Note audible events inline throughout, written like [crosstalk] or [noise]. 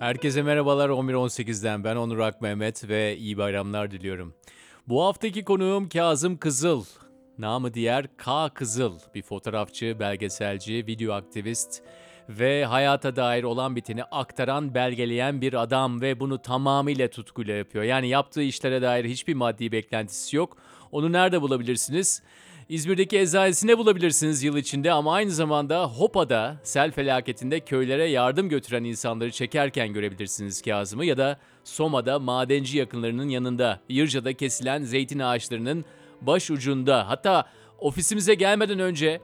Herkese merhabalar 11.18'den ben Onur Akmehmet ve iyi bayramlar diliyorum. Bu haftaki konuğum Kazım Kızıl. Namı diğer K Kızıl. Bir fotoğrafçı, belgeselci, video aktivist ve hayata dair olan biteni aktaran, belgeleyen bir adam ve bunu tamamıyla tutkuyla yapıyor. Yani yaptığı işlere dair hiçbir maddi beklentisi yok. Onu nerede bulabilirsiniz? İzmir'deki eczanesinde bulabilirsiniz yıl içinde? Ama aynı zamanda Hopa'da sel felaketinde köylere yardım götüren insanları çekerken görebilirsiniz Kazım'ı. Ya da Soma'da madenci yakınlarının yanında, Yırca'da kesilen zeytin ağaçlarının baş ucunda. Hatta ofisimize gelmeden önce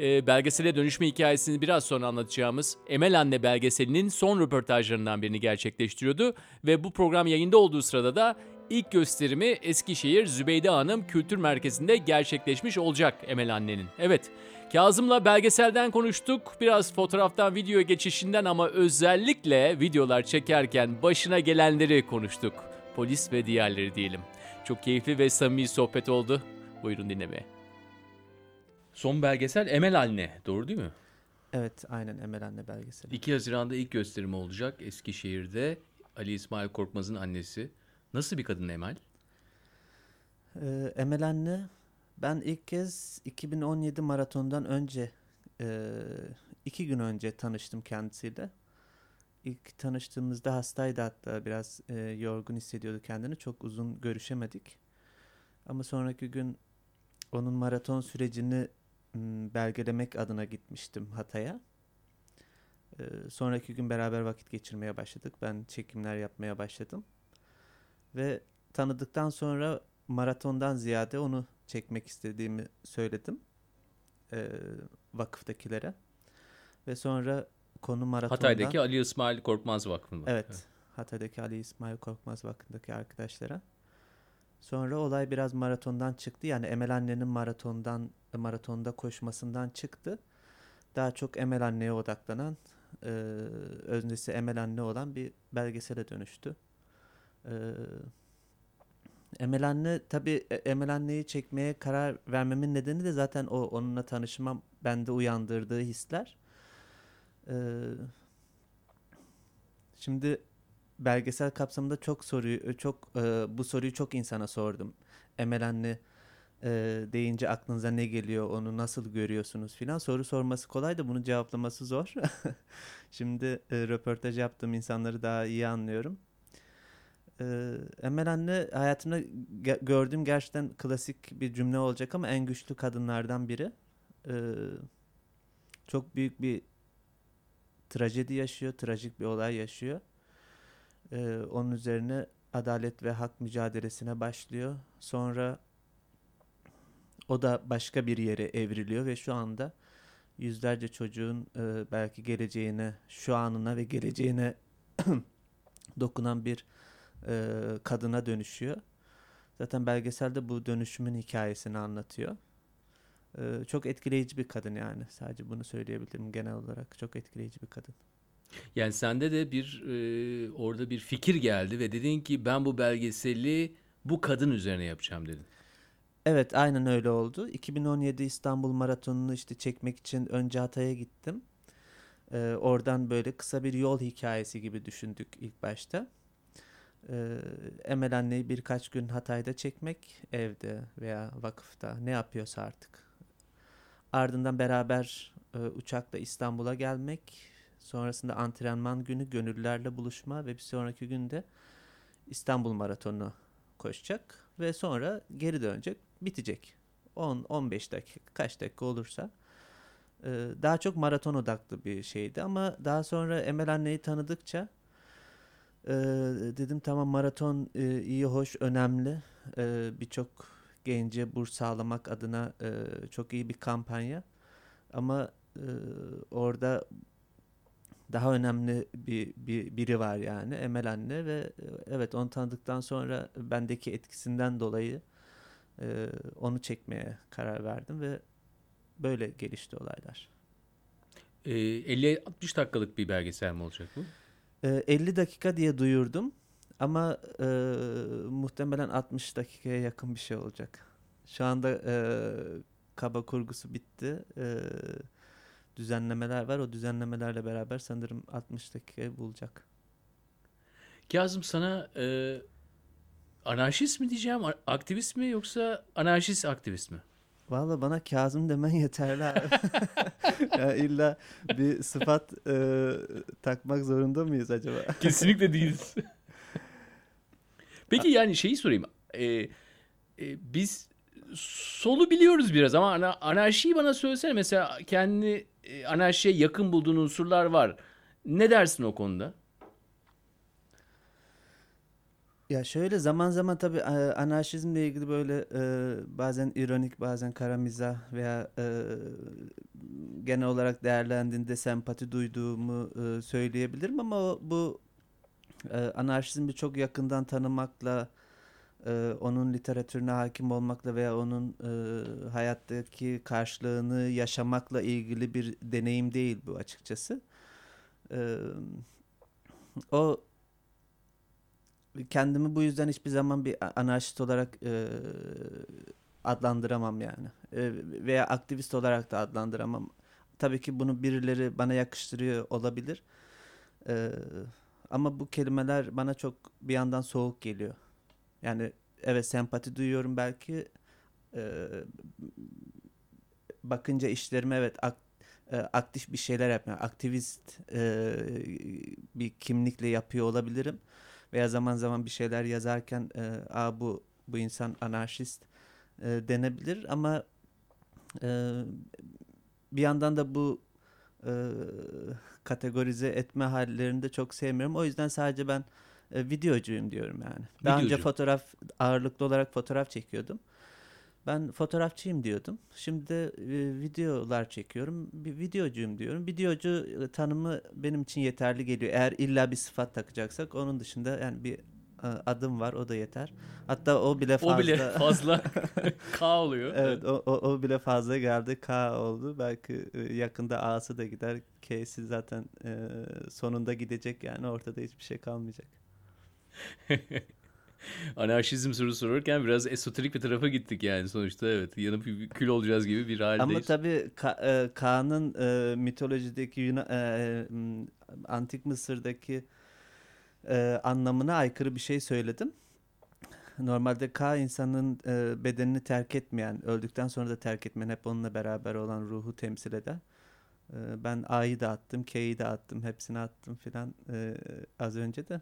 e, belgesele dönüşme hikayesini biraz sonra anlatacağımız Emel Anne belgeselinin son röportajlarından birini gerçekleştiriyordu. Ve bu program yayında olduğu sırada da ilk gösterimi Eskişehir Zübeyde Hanım Kültür Merkezi'nde gerçekleşmiş olacak Emel Anne'nin. Evet, Kazım'la belgeselden konuştuk, biraz fotoğraftan videoya geçişinden ama özellikle videolar çekerken başına gelenleri konuştuk. Polis ve diğerleri diyelim. Çok keyifli ve samimi sohbet oldu. Buyurun dinlemeye. Son belgesel Emel Anne, doğru değil mi? Evet, aynen Emel Anne belgeseli. 2 Haziran'da ilk gösterimi olacak Eskişehir'de. Ali İsmail Korkmaz'ın annesi. Nasıl bir kadın Emel? Ee, Emel Anne, ben ilk kez 2017 maratondan önce, e, iki gün önce tanıştım kendisiyle. İlk tanıştığımızda hastaydı hatta biraz e, yorgun hissediyordu kendini. Çok uzun görüşemedik. Ama sonraki gün onun maraton sürecini belgelemek adına gitmiştim Hatay'a. Ee, sonraki gün beraber vakit geçirmeye başladık. Ben çekimler yapmaya başladım. Ve tanıdıktan sonra maratondan ziyade onu çekmek istediğimi söyledim e, vakıftakilere. Ve sonra konu maratondan... Hatay'daki Ali İsmail Korkmaz Vakfı'nda. Evet, Hatay'daki Ali İsmail Korkmaz Vakfı'ndaki arkadaşlara. Sonra olay biraz maratondan çıktı. Yani Emel Anne'nin maratondan maratonda koşmasından çıktı. Daha çok Emel Anne'ye odaklanan, e, öznesi Emel Anne olan bir belgesele dönüştü. E, Emel Anne tabii e, Emel Anne'yi çekmeye karar vermemin nedeni de zaten o onunla tanışmam bende uyandırdığı hisler. E, şimdi belgesel kapsamında çok soruyu çok e, bu soruyu çok insana sordum. Anne e, deyince aklınıza ne geliyor, onu nasıl görüyorsunuz filan soru sorması kolay da bunu cevaplaması zor. [laughs] Şimdi e, röportaj yaptığım insanları daha iyi anlıyorum. Ee, Emel Anne hayatımda gördüğüm gerçekten klasik bir cümle olacak ama en güçlü kadınlardan biri. Ee, çok büyük bir trajedi yaşıyor, trajik bir olay yaşıyor. Ee, onun üzerine adalet ve hak mücadelesine başlıyor. Sonra o da başka bir yere evriliyor ve şu anda yüzlerce çocuğun e, belki geleceğine, şu anına ve geleceğine [clears throat] dokunan bir e, kadına dönüşüyor. Zaten belgeselde bu dönüşümün hikayesini anlatıyor. E, çok etkileyici bir kadın yani. Sadece bunu söyleyebilirim genel olarak. Çok etkileyici bir kadın. Yani sende de bir e, orada bir fikir geldi ve dedin ki ben bu belgeseli bu kadın üzerine yapacağım dedin. Evet aynen öyle oldu. 2017 İstanbul Maratonu'nu işte çekmek için önce Hatay'a gittim. E, oradan böyle kısa bir yol hikayesi gibi düşündük ilk başta. Ee, Emel anneyi birkaç gün Hatay'da çekmek evde veya vakıfta ne yapıyorsa artık. Ardından beraber e, uçakla İstanbul'a gelmek. Sonrasında antrenman günü gönüllülerle buluşma ve bir sonraki günde İstanbul Maratonu koşacak ve sonra geri dönecek, bitecek. 10-15 dakika, kaç dakika olursa. Daha çok maraton odaklı bir şeydi ama daha sonra Emel anneyi tanıdıkça ee, dedim tamam maraton e, iyi hoş önemli ee, birçok gence burs sağlamak adına e, çok iyi bir kampanya ama e, orada daha önemli bir, bir biri var yani Emel anne ve e, evet onu tanıdıktan sonra bendeki etkisinden dolayı e, onu çekmeye karar verdim ve böyle gelişti olaylar. E, 50-60 dakikalık bir belgesel mi olacak bu? E, 50 dakika diye duyurdum ama e, muhtemelen 60 dakikaya yakın bir şey olacak. Şu anda e, kaba kurgusu bitti. E, düzenlemeler var. O düzenlemelerle beraber sanırım 60 dakikayı bulacak. Kazım sana e, anarşist mi diyeceğim, aktivist mi yoksa anarşist aktivist mi? Valla bana Kazım demen [laughs] yeterli abi. ya illa bir sıfat e, takmak zorunda mıyız acaba? [laughs] Kesinlikle değiliz. Peki yani şeyi sorayım. E, e, biz solu biliyoruz biraz ama ana, anarşiyi bana söylesene. Mesela kendi e, anarşiye yakın bulduğun unsurlar var. Ne dersin o konuda? Ya şöyle zaman zaman tabii e, anarşizmle ilgili böyle e, bazen ironik bazen kara mizah veya e, genel olarak değerlendiğinde sempati duyduğumu e, söyleyebilirim ama o, bu e, anarşizmi çok yakından tanımakla e, onun literatürüne hakim olmakla veya onun e, hayattaki karşılığını yaşamakla ilgili bir deneyim değil bu açıkçası. E, o kendimi bu yüzden hiçbir zaman bir anarşist olarak e, adlandıramam yani. E, veya aktivist olarak da adlandıramam. Tabii ki bunu birileri bana yakıştırıyor olabilir. E, ama bu kelimeler bana çok bir yandan soğuk geliyor. Yani evet sempati duyuyorum belki. E, bakınca işlerime evet ak- e, aktif bir şeyler yapmıyor. Aktivist e, bir kimlikle yapıyor olabilirim veya zaman zaman bir şeyler yazarken e, Aa, bu bu insan anarşist e, denebilir ama e, bir yandan da bu e, kategorize etme hallerini de çok sevmiyorum. O yüzden sadece ben e, videocuyum diyorum yani. Daha önce Videocu. fotoğraf ağırlıklı olarak fotoğraf çekiyordum. Ben fotoğrafçıyım diyordum. Şimdi de e, videolar çekiyorum. Bir videocuyum diyorum. Videocu e, tanımı benim için yeterli geliyor. Eğer illa bir sıfat takacaksak onun dışında yani bir e, adım var o da yeter. Hatta o bile fazla. O bile fazla [laughs] [laughs] K oluyor. Evet o, o, o bile fazla geldi. K oldu. Belki e, yakında A'sı da gider. K'si zaten e, sonunda gidecek yani ortada hiçbir şey kalmayacak. [laughs] Anarşizm soru sorarken biraz esoterik bir tarafa gittik yani sonuçta evet yanıp kül olacağız gibi bir haldeyiz. Ama tabii Ka- e, K'nın e, mitolojideki Yuna- e, m, antik Mısır'daki e, anlamına aykırı bir şey söyledim. Normalde K insanın e, bedenini terk etmeyen, öldükten sonra da terk etmeyen, hep onunla beraber olan ruhu temsil eder. E, ben A'yı da attım, K'yi de attım, hepsini attım filan e, az önce de.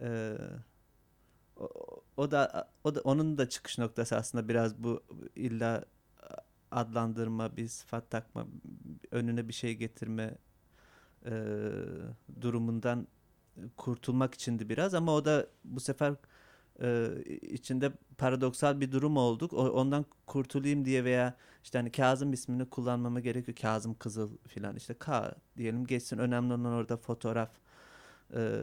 E, o, o da o da onun da çıkış noktası aslında biraz bu illa adlandırma, bir sıfat takma, önüne bir şey getirme e, durumundan kurtulmak içindi biraz ama o da bu sefer e, içinde paradoksal bir durum olduk. O, ondan kurtulayım diye veya işte hani Kazım ismini kullanmama gerekiyor. Kazım Kızıl filan işte K diyelim geçsin. Önemli olan orada fotoğraf e,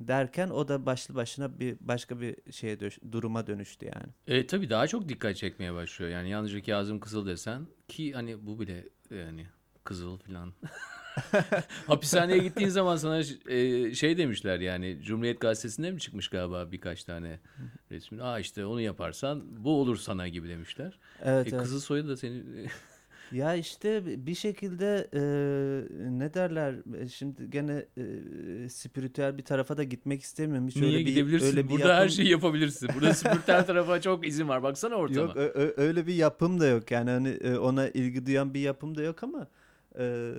derken o da başlı başına bir başka bir şeye dö- duruma dönüştü yani. E, tabii daha çok dikkat çekmeye başlıyor. Yani yalnızca Kazım Kızıl desen ki hani bu bile yani Kızıl falan. [laughs] Hapishaneye gittiğin zaman sana e, şey demişler yani Cumhuriyet Gazetesi'nde mi çıkmış galiba birkaç tane resmin. Aa işte onu yaparsan bu olur sana gibi demişler. Evet, E, evet. Kızıl soyu da seni Ya işte bir şekilde e, ne derler şimdi gene e, spiritüel bir tarafa da gitmek istemiyorum. Hiç niye öyle bir, gidebilirsin? öyle bir Burada her yapım- şeyi yapabilirsin. Burada spiritüel tarafa çok izin var. Baksana ortama. Yok öyle bir yapım da yok yani hani ona ilgi duyan bir yapım da yok ama e,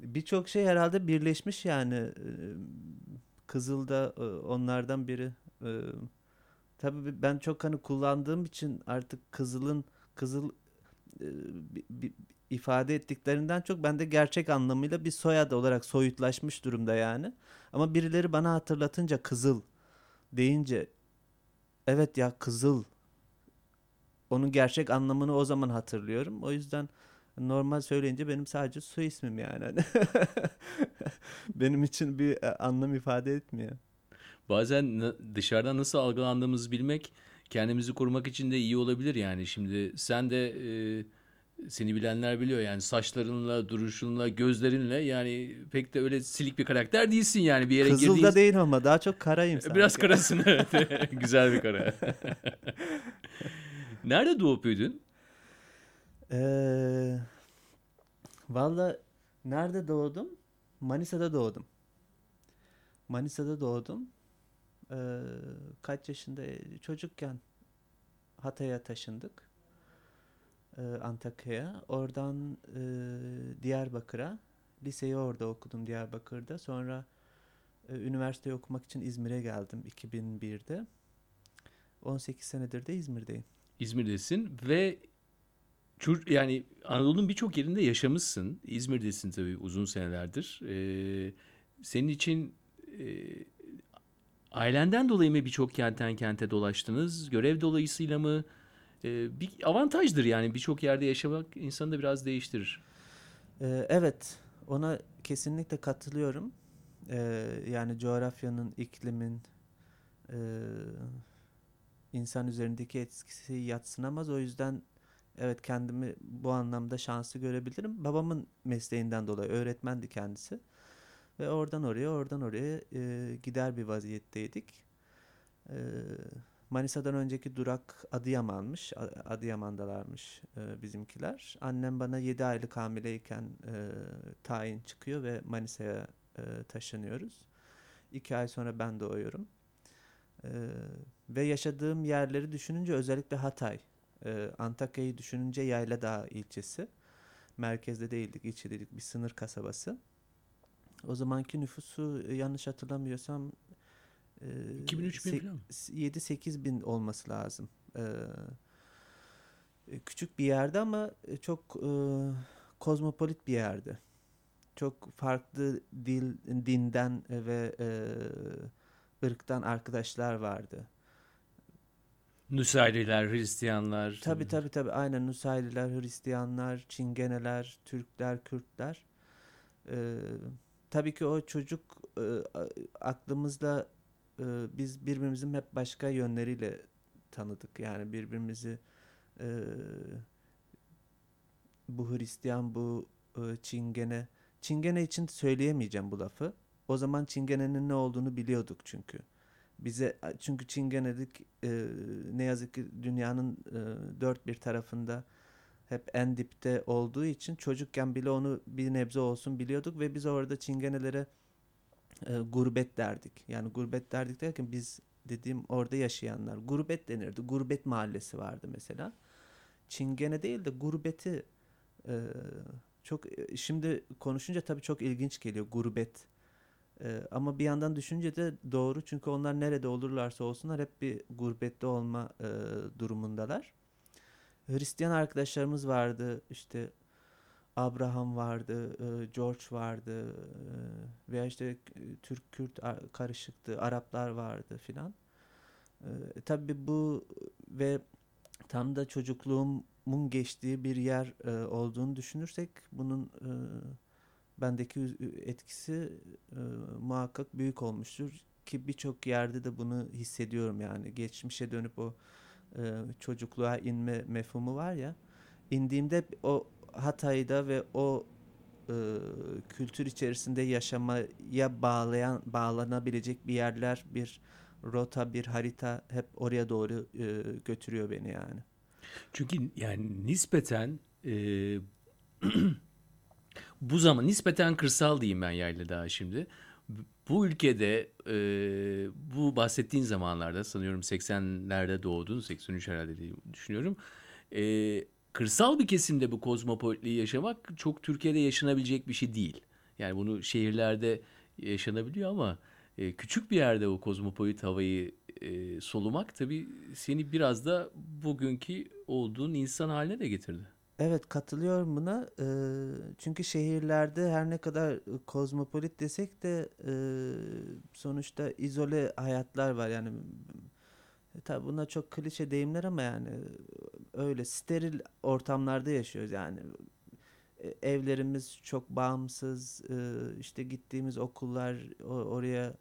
birçok şey herhalde birleşmiş yani E, Kızıl da e, onlardan biri. E, tabii ben çok hani kullandığım için artık Kızıl'ın Kızıl ifade ettiklerinden çok bende gerçek anlamıyla bir soyad olarak soyutlaşmış durumda yani. Ama birileri bana hatırlatınca Kızıl deyince evet ya Kızıl onun gerçek anlamını o zaman hatırlıyorum. O yüzden normal söyleyince benim sadece soy ismim yani. [laughs] Benim için bir e, anlam ifade etmiyor. Bazen dışarıdan nasıl algılandığımızı bilmek kendimizi korumak için de iyi olabilir yani. Şimdi sen de e, seni bilenler biliyor yani saçlarınla, duruşunla, gözlerinle yani pek de öyle silik bir karakter değilsin yani bir yere Kızıl girdiğin da değilim ama daha çok karayım sanki. biraz karasın [laughs] evet. Güzel bir kara. [laughs] Nerede doğup büyüdün? Ee, valla nerede doğdum? Manisa'da doğdum. Manisa'da doğdum. Ee, kaç yaşında çocukken Hatay'a taşındık. Ee, Antakya'ya. Oradan e, Diyarbakır'a. Liseyi orada okudum Diyarbakır'da. Sonra e, üniversiteyi okumak için İzmir'e geldim 2001'de. 18 senedir de İzmir'deyim. İzmir'desin ve yani Anadolu'nun birçok yerinde yaşamışsın. İzmir'desin tabii uzun senelerdir. Ee, senin için e, ailenden dolayı mı birçok kentten kente dolaştınız? Görev dolayısıyla mı? Ee, bir avantajdır yani birçok yerde yaşamak insanı da biraz değiştirir. Ee, evet, ona kesinlikle katılıyorum. Ee, yani coğrafyanın, iklimin, e, insan üzerindeki etkisi yadsınamaz. O yüzden evet kendimi bu anlamda şanslı görebilirim. Babamın mesleğinden dolayı öğretmendi kendisi. Ve oradan oraya, oradan oraya e, gider bir vaziyetteydik. E, Manisa'dan önceki durak Adıyaman'mış. Adıyaman'dalarmış e, bizimkiler. Annem bana 7 aylık hamileyken e, tayin çıkıyor ve Manisa'ya e, taşınıyoruz. 2 ay sonra ben doğuyorum. E, ve yaşadığım yerleri düşününce özellikle Hatay, e, Antakya'yı düşününce Yayladağ ilçesi. Merkezde değildik, ilçedeydik, bir sınır kasabası. O zamanki nüfusu e, yanlış hatırlamıyorsam e, 2003 bin sek- falan mı? 7-8 bin olması lazım. E, küçük bir yerde ama e, çok e, kozmopolit bir yerde. Çok farklı dil, dinden ve e, ırktan arkadaşlar vardı. Nusayriler, Hristiyanlar. Tabii tabii tabii aynen Nusayriler, Hristiyanlar, Çingeneler, Türkler, Kürtler. Ee, tabii ki o çocuk e, aklımızda e, biz birbirimizin hep başka yönleriyle tanıdık. Yani birbirimizi e, bu Hristiyan, bu e, Çingene. Çingene için söyleyemeyeceğim bu lafı. O zaman Çingene'nin ne olduğunu biliyorduk çünkü. Bize çünkü Çingenelik e, ne yazık ki dünyanın e, dört bir tarafında hep en dipte olduğu için çocukken bile onu bir nebze olsun biliyorduk ve biz orada Çingenelere e, gurbet derdik. Yani gurbet derdik derken biz dediğim orada yaşayanlar gurbet denirdi. Gurbet mahallesi vardı mesela. Çingene değil de gurbeti e, çok e, şimdi konuşunca tabii çok ilginç geliyor gurbet. E, ama bir yandan düşünce de doğru çünkü onlar nerede olurlarsa olsunlar hep bir gurbette olma e, durumundalar. Hristiyan arkadaşlarımız vardı işte Abraham vardı, e, George vardı e, veya işte Türk Kürt a- karışıktı, Araplar vardı filan. E, tabii bu ve tam da çocukluğumun geçtiği bir yer olduğunu düşünürsek bunun bendeki etkisi muhakkak büyük olmuştur ki birçok yerde de bunu hissediyorum yani geçmişe dönüp o e, çocukluğa inme mefhumu var ya indiğimde o Hatay'da ve o e, kültür içerisinde yaşamaya bağlayan bağlanabilecek bir yerler bir rota bir harita hep oraya doğru e, götürüyor beni yani. Çünkü yani nispeten e, [clears throat] bu zaman nispeten kırsal diyeyim ben yayla daha şimdi. Bu ülkede e, bu bahsettiğin zamanlarda sanıyorum 80'lerde doğdun, 83 herhalde diye düşünüyorum. E, kırsal bir kesimde bu kozmopolitliği yaşamak çok Türkiye'de yaşanabilecek bir şey değil. Yani bunu şehirlerde yaşanabiliyor ama e, küçük bir yerde o kozmopolit havayı e, solumak tabii seni biraz da bugünkü olduğun insan haline de getirdi. Evet katılıyorum buna. Çünkü şehirlerde her ne kadar kozmopolit desek de sonuçta izole hayatlar var. Yani e, tabii bunlar çok klişe deyimler ama yani öyle steril ortamlarda yaşıyoruz yani. E, Evlerimiz çok bağımsız. işte gittiğimiz okullar oraya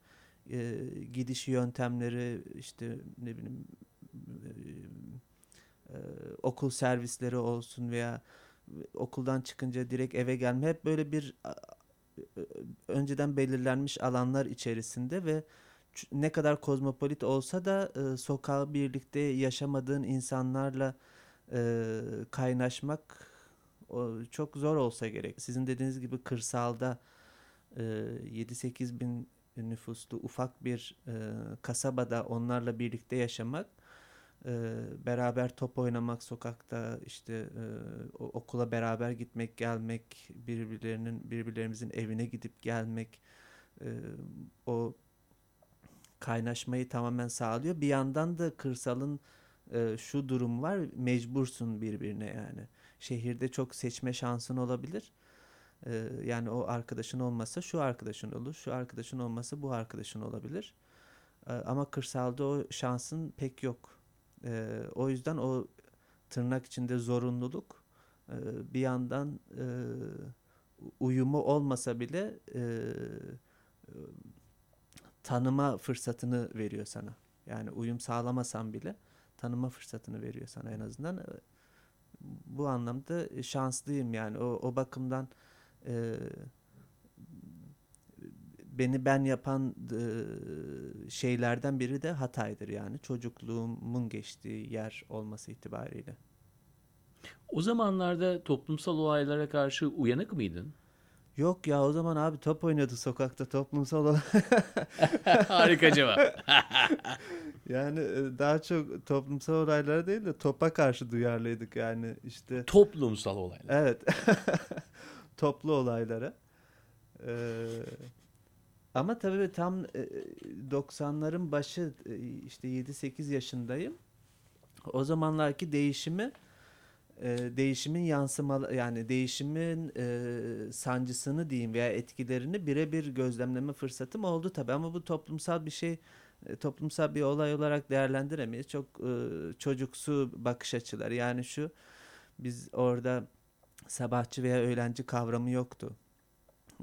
e, gidiş yöntemleri işte ne bileyim e, okul servisleri olsun veya okuldan çıkınca direkt eve gelme hep böyle bir önceden belirlenmiş alanlar içerisinde ve ne kadar kozmopolit olsa da e, sokağa birlikte yaşamadığın insanlarla e, kaynaşmak o, çok zor olsa gerek. Sizin dediğiniz gibi kırsalda e, 7-8 bin nüfuslu ufak bir e, kasabada onlarla birlikte yaşamak, e, beraber top oynamak sokakta, işte e, okula beraber gitmek, gelmek, birbirlerinin birbirlerimizin evine gidip gelmek, e, o kaynaşmayı tamamen sağlıyor. Bir yandan da kırsalın e, şu durum var, mecbursun birbirine yani. Şehirde çok seçme şansın olabilir. E, yani o arkadaşın olmasa şu arkadaşın olur, şu arkadaşın olmasa bu arkadaşın olabilir. E, ama kırsalda o şansın pek yok. E, o yüzden o tırnak içinde zorunluluk e, bir yandan e, uyumu olmasa bile e, tanıma fırsatını veriyor sana. Yani uyum sağlamasan bile tanıma fırsatını veriyor sana en azından. Bu anlamda şanslıyım yani o, o bakımdan e, beni ben yapan e, şeylerden biri de Hatay'dır yani çocukluğumun geçtiği yer olması itibariyle. O zamanlarda toplumsal olaylara karşı uyanık mıydın? Yok ya o zaman abi top oynadı sokakta toplumsal olarak. [laughs] Harika cevap. [laughs] Yani daha çok toplumsal olaylara değil de topa karşı duyarlıydık yani işte. Toplumsal olaylar. Evet. [laughs] Toplu olaylara. Ee, ama tabii tam e, 90'ların başı e, işte 7-8 yaşındayım. O zamanlarki değişimi e, değişimin yansımalı yani değişimin e, sancısını diyeyim veya etkilerini birebir gözlemleme fırsatım oldu tabii ama bu toplumsal bir şey e, toplumsal bir olay olarak değerlendiremeyiz. Çok e, çocuksu bakış açıları. Yani şu biz orada sabahçı veya öğlenci kavramı yoktu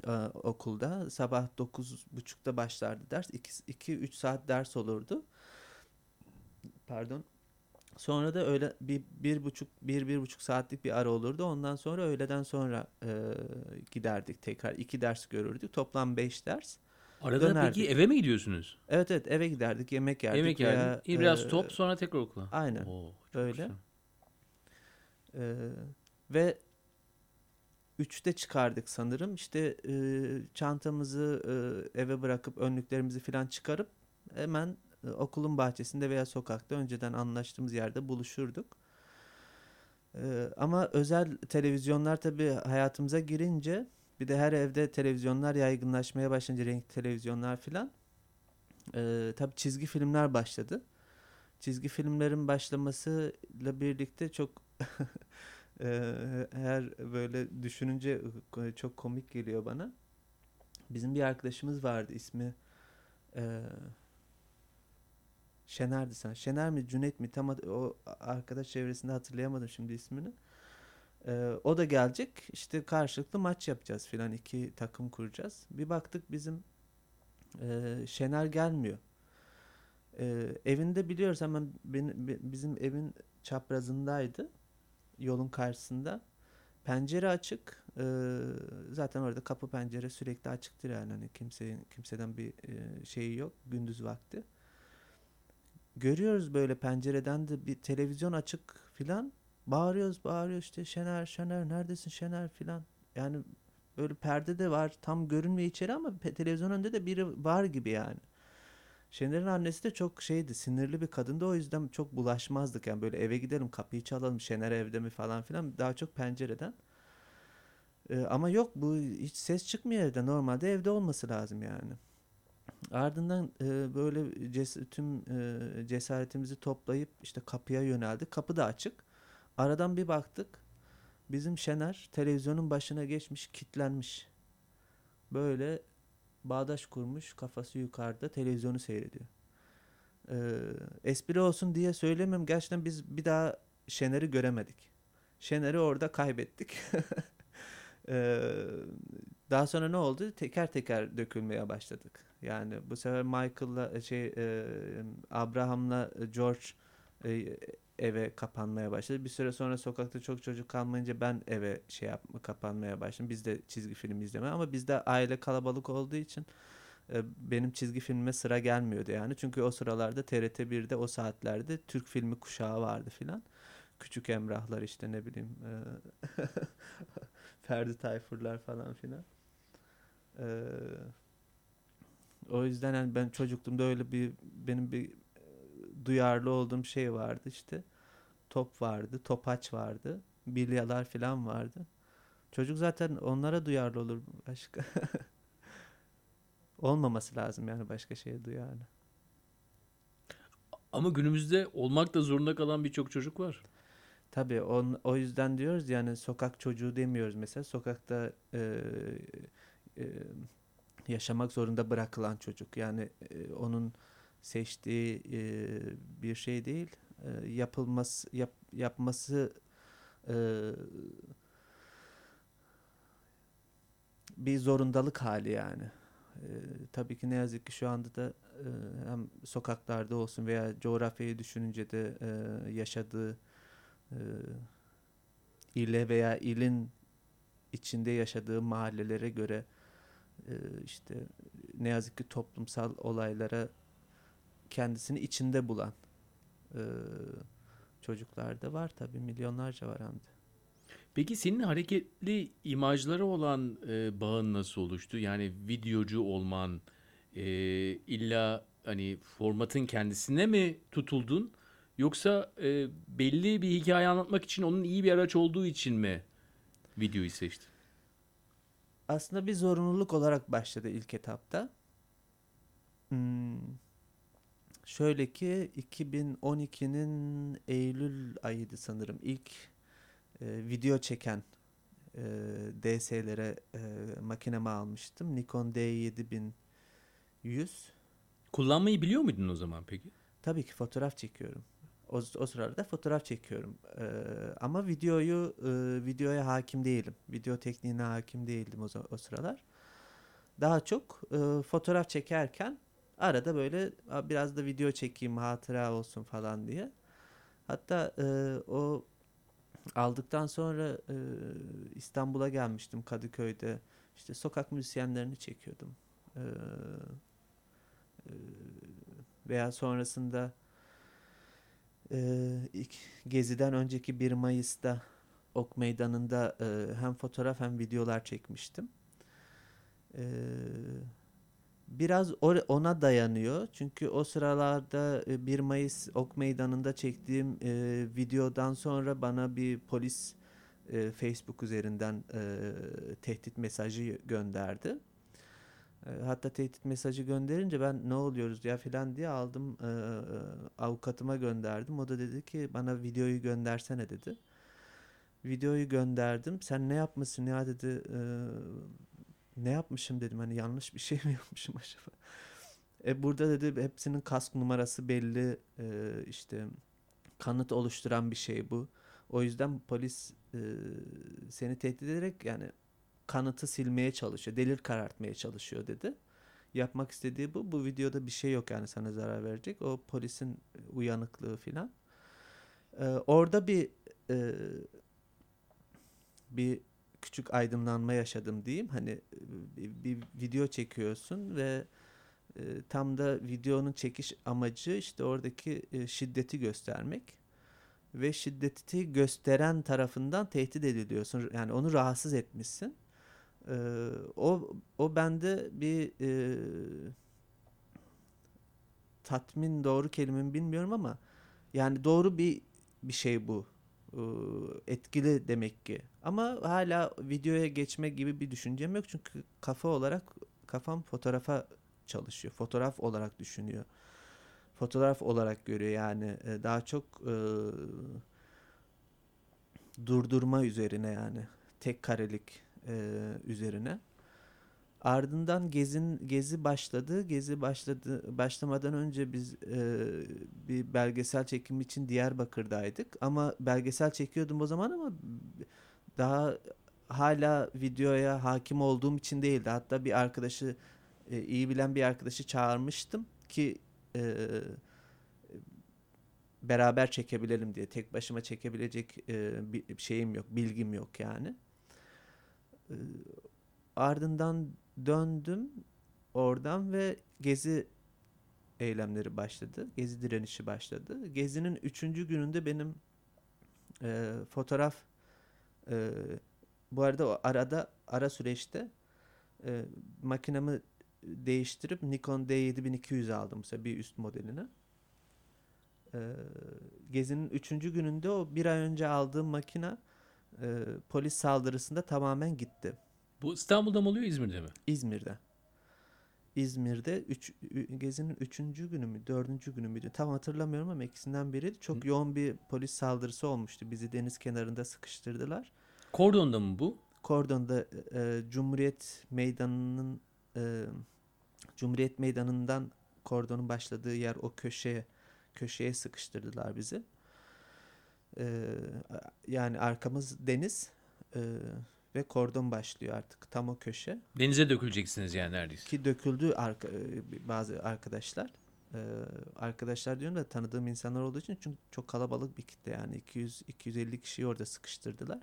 e, okulda. Sabah 9.30'da başlardı ders. 2-3 saat ders olurdu. Pardon. Sonra da öyle bir, bir buçuk, bir, bir buçuk saatlik bir ara olurdu. Ondan sonra öğleden sonra e, giderdik tekrar. iki ders görürdük. Toplam beş ders. Arada Dönerdik. peki eve mi gidiyorsunuz? Evet evet eve giderdik, yemek yerdik. Yemek veya, yerdin. Biraz e, top sonra tekrar okula. aynen. Oo, Öyle. güzel. Ee, ve üçte çıkardık sanırım. İşte e, çantamızı e, eve bırakıp önlüklerimizi falan çıkarıp hemen e, okulun bahçesinde veya sokakta önceden anlaştığımız yerde buluşurduk. Ee, ama özel televizyonlar tabii hayatımıza girince bir de her evde televizyonlar yaygınlaşmaya başlayınca renkli televizyonlar filan e, tabii çizgi filmler başladı. Çizgi filmlerin başlamasıyla birlikte çok [laughs] Eee, her böyle düşününce e, çok komik geliyor bana. Bizim bir arkadaşımız vardı ismi eee Şener'di sen. Şener mi Cüneyt mi tam o arkadaş çevresinde hatırlayamadım şimdi ismini. Eee, o da gelecek işte karşılıklı maç yapacağız filan iki takım kuracağız. Bir baktık bizim eee, Şener gelmiyor. Eee, evinde biliyoruz hemen benim, bi- bizim evin çaprazındaydı yolun karşısında. Pencere açık. Ee, zaten orada kapı pencere sürekli açıktır yani hani kimsenin kimseden bir e, şeyi yok gündüz vakti. Görüyoruz böyle pencereden de bir televizyon açık filan. Bağırıyoruz, bağırıyoruz işte Şener, Şener neredesin Şener filan. Yani böyle perde de var. Tam görünmüyor içeri ama televizyon önünde de biri var gibi yani. Şener'in annesi de çok şeydi, sinirli bir kadındı. O yüzden çok bulaşmazdık. Yani böyle eve gidelim, kapıyı çalalım, Şener evde mi falan filan. Daha çok pencereden. Ee, ama yok bu hiç ses çıkmıyor evde. Normalde evde olması lazım yani. Ardından e, böyle ces- tüm e, cesaretimizi toplayıp işte kapıya yöneldik. Kapı da açık. Aradan bir baktık. Bizim Şener televizyonun başına geçmiş, kitlenmiş. Böyle bağdaş kurmuş, kafası yukarıda televizyonu seyrediyor. Ee, espri olsun diye söylemiyorum. Gerçekten biz bir daha Şener'i göremedik. Şener'i orada kaybettik. [laughs] Ee, daha sonra ne oldu? Teker teker dökülmeye başladık. Yani bu sefer Michael'la şey e, Abraham'la George e, eve kapanmaya başladı. Bir süre sonra sokakta çok çocuk kalmayınca ben eve şey yapma kapanmaya başladım. Biz de çizgi film izleme ama bizde aile kalabalık olduğu için e, benim çizgi filme sıra gelmiyordu yani. Çünkü o sıralarda TRT 1'de o saatlerde Türk filmi kuşağı vardı filan. Küçük Emrahlar işte ne bileyim e, [laughs] Ferdi Tayfurlar falan filan. E, O yüzden yani ben çocukluğumda öyle bir benim bir duyarlı olduğum şey vardı işte. Top vardı, topaç vardı, bilyalar falan vardı. Çocuk zaten onlara duyarlı olur başka. [laughs] Olmaması lazım yani başka şeye duyarlı. Ama günümüzde olmak da zorunda kalan birçok çocuk var. Tabii on, o yüzden diyoruz yani sokak çocuğu demiyoruz mesela sokakta e, e, yaşamak zorunda bırakılan çocuk yani e, onun seçtiği e, bir şey değil e, yapılması yap, yapması e, bir zorundalık hali yani. E, tabii ki ne yazık ki şu anda da e, hem sokaklarda olsun veya coğrafyayı düşününce de e, yaşadığı e, ile veya ilin içinde yaşadığı mahallelere göre e, işte ne yazık ki toplumsal olaylara kendisini içinde bulan e, çocuklar da var tabii milyonlarca var hem de. Peki senin hareketli imajlara olan e, bağın nasıl oluştu? Yani videocu olman e, illa hani formatın kendisine mi tutuldun? Yoksa e, belli bir hikaye anlatmak için onun iyi bir araç olduğu için mi videoyu seçtin? Aslında bir zorunluluk olarak başladı ilk etapta. Hmm, şöyle ki 2012'nin Eylül ayıydı sanırım ilk e, video çeken e, DS'lere e, makinemi almıştım. Nikon D7100. Kullanmayı biliyor muydun o zaman peki? Tabii ki fotoğraf çekiyorum. O, o sırada fotoğraf çekiyorum. Ee, ama videoyu e, videoya hakim değilim. Video tekniğine hakim değildim o, o sıralar. Daha çok e, fotoğraf çekerken arada böyle "Aa, biraz da video çekeyim hatıra olsun falan diye. Hatta e, o aldıktan sonra e, İstanbul'a gelmiştim Kadıköy'de. İşte sokak müzisyenlerini çekiyordum. Ee, e, veya sonrasında ee, ilk geziden önceki 1 Mayıs'ta Ok Meydanı'nda e, hem fotoğraf hem videolar çekmiştim. Ee, biraz ona dayanıyor. Çünkü o sıralarda e, 1 Mayıs Ok Meydanı'nda çektiğim e, videodan sonra bana bir polis e, Facebook üzerinden e, tehdit mesajı gönderdi. E, Hatta tehdit mesajı gönderince ben ne oluyoruz ya filan diye aldım e, e, avukatıma gönderdim. O da dedi ki bana videoyu göndersene dedi. Videoyu gönderdim. Sen ne yapmışsın ya dedi. E, ne yapmışım dedim. Hani yanlış bir şey mi [laughs] yapmışım acaba? E burada dedi hepsinin kask numarası belli. E, işte kanıt oluşturan bir şey bu. O yüzden polis e, seni tehdit ederek yani kanıtı silmeye çalışıyor. Delil karartmaya çalışıyor dedi. Yapmak istediği bu. Bu videoda bir şey yok yani sana zarar verecek. O polisin uyanıklığı filan. Ee, orada bir e, bir küçük aydınlanma yaşadım diyeyim. Hani e, bir, bir video çekiyorsun ve e, tam da videonun çekiş amacı işte oradaki e, şiddeti göstermek ve şiddeti gösteren tarafından tehdit ediliyorsun. Yani onu rahatsız etmişsin. Ee, o o bende bir e, tatmin doğru kelime mi bilmiyorum ama yani doğru bir bir şey bu. Ee, etkili demek ki. Ama hala videoya geçme gibi bir düşüncem yok çünkü kafa olarak kafam fotoğrafa çalışıyor. Fotoğraf olarak düşünüyor. Fotoğraf olarak görüyor yani E, daha çok e, durdurma üzerine yani tek karelik e, üzerine. Ardından gezin gezi başladı. Gezi başladı başlamadan önce biz e, bir belgesel çekim için Diyarbakır'daydık. Ama belgesel çekiyordum o zaman ama daha hala videoya hakim olduğum için değildi. Hatta bir arkadaşı e, iyi bilen bir arkadaşı çağırmıştım ki e, beraber çekebilelim diye. Tek başıma çekebilecek e, bir şeyim yok, bilgim yok yani. E, ardından döndüm oradan ve gezi eylemleri başladı. Gezi direnişi başladı. Gezinin üçüncü gününde benim e, fotoğraf e, bu arada o arada ara süreçte e, makinemi değiştirip Nikon D7200 aldım mesela bir üst modelini. Ee, gezinin üçüncü gününde o bir ay önce aldığım makina e, polis saldırısında tamamen gitti. Bu İstanbul'da mı oluyor İzmir'de mi? İzmir'de. İzmir'de üç, gezinin üçüncü günü mü, dördüncü günü müydü? Tam hatırlamıyorum ama ikisinden biriydi. Çok yoğun bir polis saldırısı olmuştu. Bizi deniz kenarında sıkıştırdılar. Kordon'da mı bu? Kordon'da e, Cumhuriyet Meydanı'nın e, Cumhuriyet Meydanı'ndan kordonun başladığı yer o köşeye köşeye sıkıştırdılar bizi. E, yani arkamız deniz e, ve kordon başlıyor artık tam o köşe. Denize döküleceksiniz yani neredeyse. Ki döküldü arka, e, bazı arkadaşlar. Ee, arkadaşlar diyorum da tanıdığım insanlar olduğu için çünkü çok kalabalık bir kitle yani 200 250 kişiyi orada sıkıştırdılar.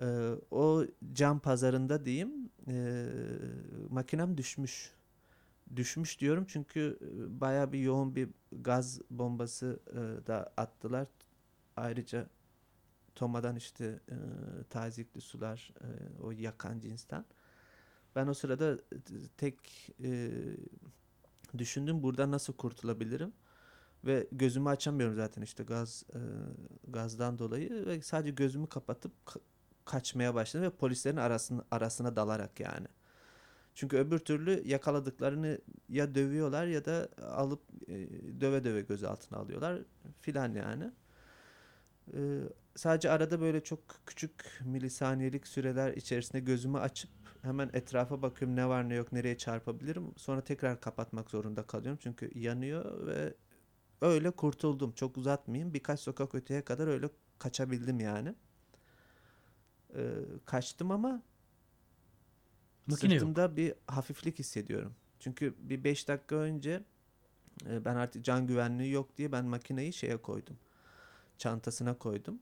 Ee, o cam pazarında diyeyim e, makinem düşmüş. Düşmüş diyorum çünkü e, bayağı bir yoğun bir gaz bombası e, da attılar. Ayrıca Toma'dan işte e, tazikli sular e, o yakan cinsten. Ben o sırada e, tek e, düşündüm buradan nasıl kurtulabilirim ve gözümü açamıyorum zaten işte gaz e, gazdan dolayı ve sadece gözümü kapatıp ka- kaçmaya başladım ve polislerin arasına arasına dalarak yani. Çünkü öbür türlü yakaladıklarını ya dövüyorlar ya da alıp e, döve döve gözaltına alıyorlar filan yani. E, sadece arada böyle çok küçük milisaniyelik süreler içerisinde gözümü açıp hemen etrafa bakıyorum ne var ne yok nereye çarpabilirim. Sonra tekrar kapatmak zorunda kalıyorum çünkü yanıyor ve öyle kurtuldum. Çok uzatmayayım. Birkaç sokak öteye kadar öyle kaçabildim yani. Ee, kaçtım ama Makine yok. sırtımda bir hafiflik hissediyorum. Çünkü bir 5 dakika önce e, ben artık can güvenliği yok diye ben makineyi şeye koydum. Çantasına koydum.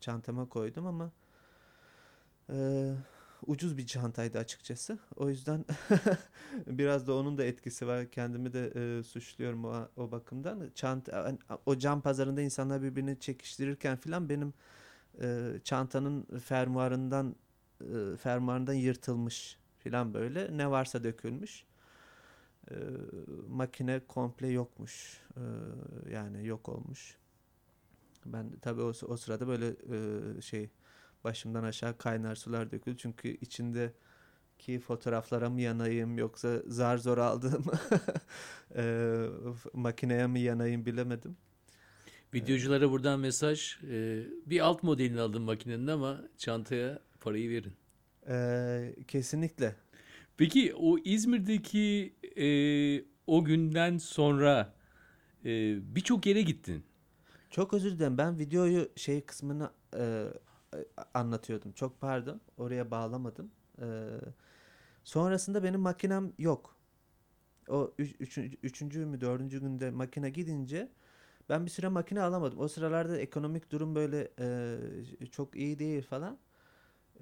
Çantama koydum ama e, ucuz bir çantaydı açıkçası. O yüzden [laughs] biraz da onun da etkisi var. Kendimi de e, suçluyorum o, o bakımdan. Çanta o cam pazarında insanlar birbirini çekiştirirken filan benim e, çantanın fermuarından e, fermuarından yırtılmış filan böyle. Ne varsa dökülmüş. E, makine komple yokmuş. E, yani yok olmuş. Ben tabii o, o sırada böyle e, şey başımdan aşağı kaynar sular döküldü. Çünkü içinde ki fotoğraflara mı yanayım yoksa zar zor aldığım [laughs] e, makineye mi yanayım bilemedim. Videoculara buradan mesaj. e, bir alt modelini aldım makinenin ama çantaya parayı verin. E, kesinlikle. Peki o İzmir'deki e, o günden sonra e, birçok yere gittin. Çok özür dilerim. Ben videoyu şey kısmını e, anlatıyordum. Çok pardon. Oraya bağlamadım. E, sonrasında benim makinem yok. O üç, üçüncü, üçüncü mü dördüncü günde makine gidince ben bir süre makine alamadım. O sıralarda ekonomik durum böyle e, çok iyi değil falan.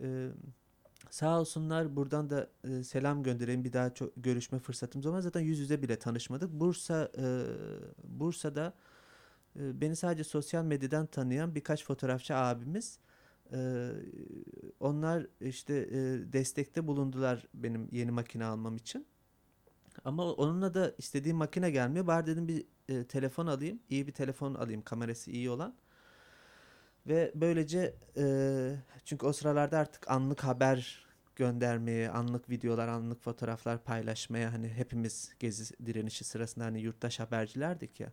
E, sağ olsunlar buradan da e, selam göndereyim. Bir daha çok görüşme fırsatımız olmaz. Zaten yüz yüze bile tanışmadık. Bursa e, Bursa'da beni sadece sosyal medyadan tanıyan birkaç fotoğrafçı abimiz e, onlar işte e, destekte bulundular benim yeni makine almam için. Ama onunla da istediğim makine gelmiyor. Bari dedim bir e, telefon alayım. iyi bir telefon alayım. Kamerası iyi olan. Ve böylece e, çünkü o sıralarda artık anlık haber göndermeye, anlık videolar, anlık fotoğraflar paylaşmaya hani hepimiz gezi direnişi sırasında hani yurttaş habercilerdik ya.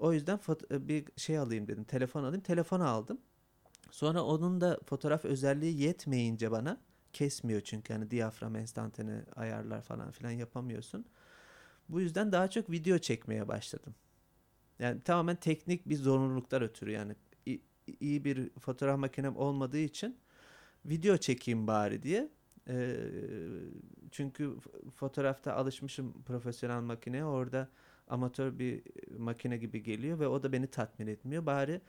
O yüzden foto- bir şey alayım dedim. Telefon alayım. Telefonu aldım. Sonra onun da fotoğraf özelliği yetmeyince bana kesmiyor çünkü hani diyafram enstantane ayarlar falan filan yapamıyorsun. Bu yüzden daha çok video çekmeye başladım. Yani tamamen teknik bir zorunluluklar ötürü yani iyi bir fotoğraf makinem olmadığı için video çekeyim bari diye. Ee, çünkü fotoğrafta alışmışım profesyonel makineye orada amatör bir makine gibi geliyor ve o da beni tatmin etmiyor. Bari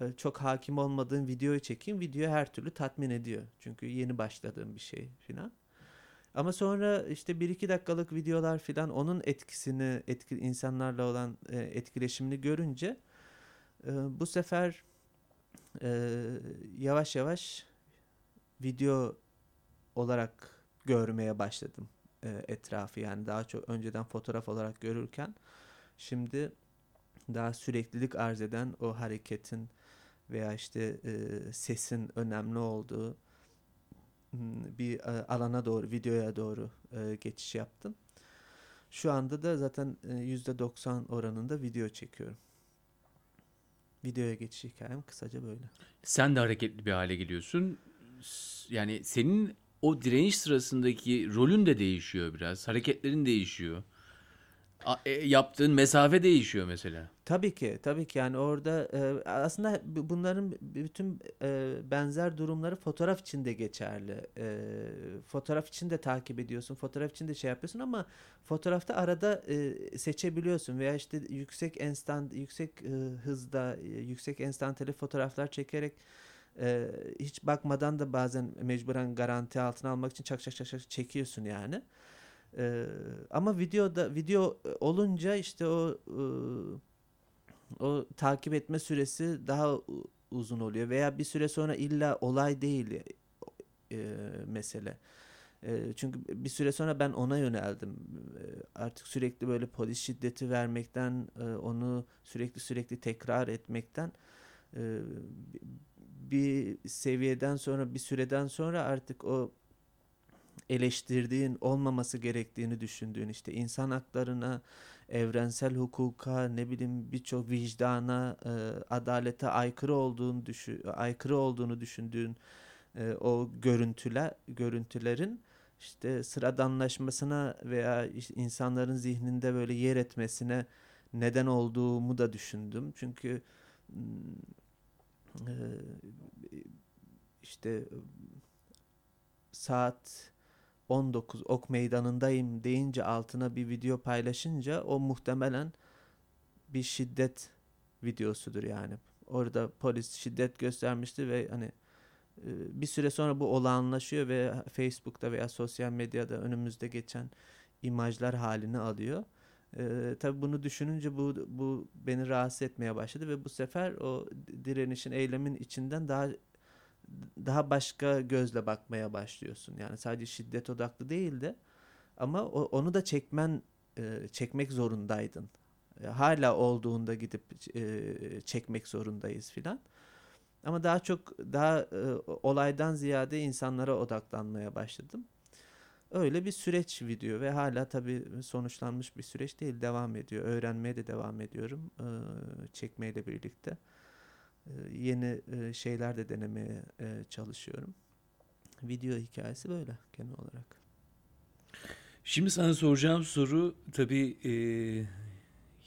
e, çok hakim olmadığım videoyu çekeyim. Video her türlü tatmin ediyor. Çünkü yeni başladığım bir şey filan. Ama sonra işte bir iki dakikalık videolar filan onun etkisini, etki, insanlarla olan e, etkileşimini görünce e, bu sefer e, yavaş yavaş video olarak görmeye başladım e, etrafı yani daha çok önceden fotoğraf olarak görürken şimdi daha süreklilik arz eden o hareketin veya işte e, sesin önemli olduğu hmm, bir e, alana doğru, videoya doğru e, geçiş yaptım. Şu anda da zaten e, %90 oranında video çekiyorum. Videoya geçiş hikayem kısaca böyle. Sen de hareketli bir hale geliyorsun. Yani senin o direniş sırasındaki rolün de değişiyor biraz. Hareketlerin değişiyor. A- e, yaptığın mesafe değişiyor mesela. Tabii ki, tabii ki yani orada e, aslında bu- bunların bütün e, benzer durumları fotoğraf için de geçerli. E, fotoğraf için de takip ediyorsun, fotoğraf için de şey yapıyorsun ama fotoğrafta arada e, seçebiliyorsun veya işte yüksek instant, yüksek e, hızda, e, yüksek enstantane fotoğraflar çekerek e, hiç bakmadan da bazen mecburen garanti altına almak için çak çak çak çak çekiyorsun yani. E, ama videoda video olunca işte o e, o takip etme süresi daha uzun oluyor veya bir süre sonra illa olay değil e, mesele. E, çünkü bir süre sonra ben ona yöneldim. Artık sürekli böyle polis şiddeti vermekten, e, onu sürekli sürekli tekrar etmekten e, bir seviyeden sonra, bir süreden sonra artık o eleştirdiğin, olmaması gerektiğini düşündüğün işte insan haklarına, evrensel hukuka, ne bileyim birçok vicdana, e, adalete aykırı olduğunu düşü aykırı olduğunu düşündüğün e, o görüntüler görüntülerin işte sıradanlaşmasına veya işte insanların zihninde böyle yer etmesine neden olduğumu da düşündüm. Çünkü e, işte saat 19 ok meydanındayım deyince altına bir video paylaşınca o muhtemelen bir şiddet videosudur yani. Orada polis şiddet göstermişti ve hani e, bir süre sonra bu olağanlaşıyor ve Facebook'ta veya sosyal medyada önümüzde geçen imajlar halini alıyor. Ee, tabii bunu düşününce bu bu beni rahatsız etmeye başladı ve bu sefer o direnişin eylemin içinden daha daha başka gözle bakmaya başlıyorsun. Yani sadece şiddet odaklı değil de ama o- onu da çekmen e, çekmek zorundaydın. E, hala olduğunda gidip e, çekmek zorundayız filan. Ama daha çok daha e, olaydan ziyade insanlara odaklanmaya başladım. Öyle bir süreç video ve hala tabii sonuçlanmış bir süreç değil devam ediyor. Öğrenmeye de devam ediyorum e, çekmeyle birlikte. Yeni şeyler de denemeye çalışıyorum. Video hikayesi böyle genel olarak. Şimdi sana soracağım soru tabii